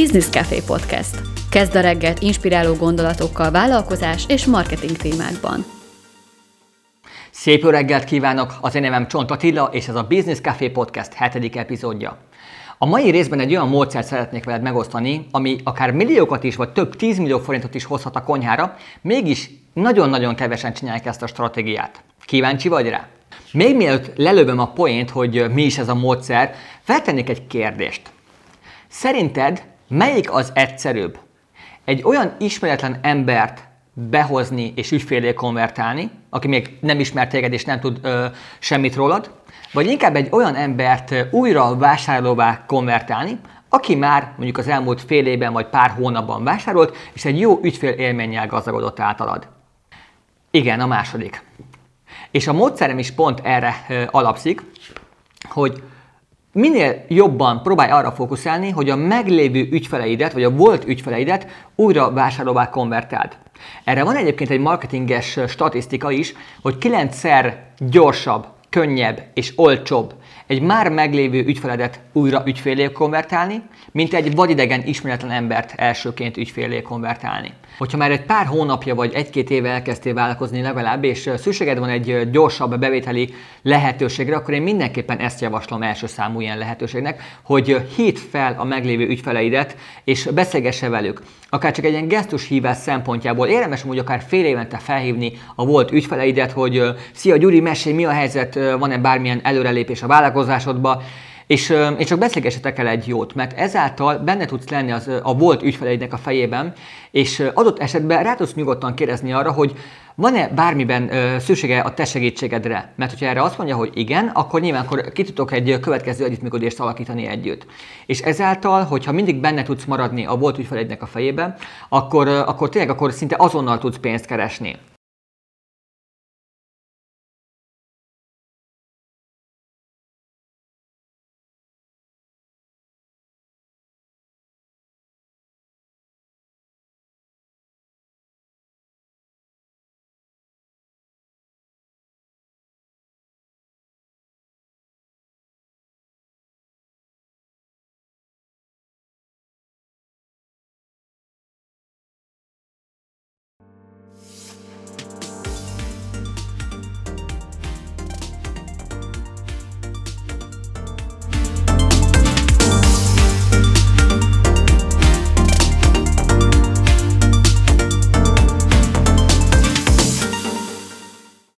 Business Café Podcast. Kezd a reggelt inspiráló gondolatokkal vállalkozás és marketing témákban. Szép jó reggelt kívánok! Az én nevem Csont Attila, és ez a Business Café Podcast hetedik epizódja. A mai részben egy olyan módszert szeretnék veled megosztani, ami akár milliókat is, vagy több tízmillió forintot is hozhat a konyhára, mégis nagyon-nagyon kevesen csinálják ezt a stratégiát. Kíváncsi vagy rá? Még mielőtt lelövöm a poént, hogy mi is ez a módszer, feltennék egy kérdést. Szerinted melyik az egyszerűbb? Egy olyan ismeretlen embert behozni és ügyfélé konvertálni, aki még nem ismert téged és nem tud ö, semmit rólad, vagy inkább egy olyan embert újra vásárlóvá konvertálni, aki már mondjuk az elmúlt fél évben vagy pár hónapban vásárolt, és egy jó ügyfél élménnyel gazdagodott általad. Igen, a második. És a módszerem is pont erre ö, alapszik, hogy minél jobban próbálj arra fókuszálni, hogy a meglévő ügyfeleidet, vagy a volt ügyfeleidet újra vásárlóvá konvertáld. Erre van egyébként egy marketinges statisztika is, hogy 9-szer gyorsabb, könnyebb és olcsóbb egy már meglévő ügyfeledet újra ügyfélé konvertálni, mint egy vadidegen ismeretlen embert elsőként ügyfélé konvertálni. Hogyha már egy pár hónapja vagy egy-két éve elkezdtél vállalkozni legalább, és szükséged van egy gyorsabb bevételi lehetőségre, akkor én mindenképpen ezt javaslom első számú ilyen lehetőségnek, hogy hívd fel a meglévő ügyfeleidet, és beszélgesse velük. Akár csak egy ilyen gesztus hívás szempontjából érdemes hogy akár fél évente felhívni a volt ügyfeleidet, hogy szia Gyuri, mesélj, mi a helyzet, van-e bármilyen előrelépés a vállalkozásodba, és, és csak beszélgessetek el egy jót, mert ezáltal benne tudsz lenni az, a volt ügyfeleidnek a fejében, és adott esetben rá tudsz nyugodtan kérdezni arra, hogy van-e bármiben szüksége a te segítségedre? Mert hogyha erre azt mondja, hogy igen, akkor nyilván akkor ki tudok egy következő együttműködést alakítani együtt. És ezáltal, hogyha mindig benne tudsz maradni a volt ügyfeleidnek a fejében, akkor, akkor tényleg akkor szinte azonnal tudsz pénzt keresni.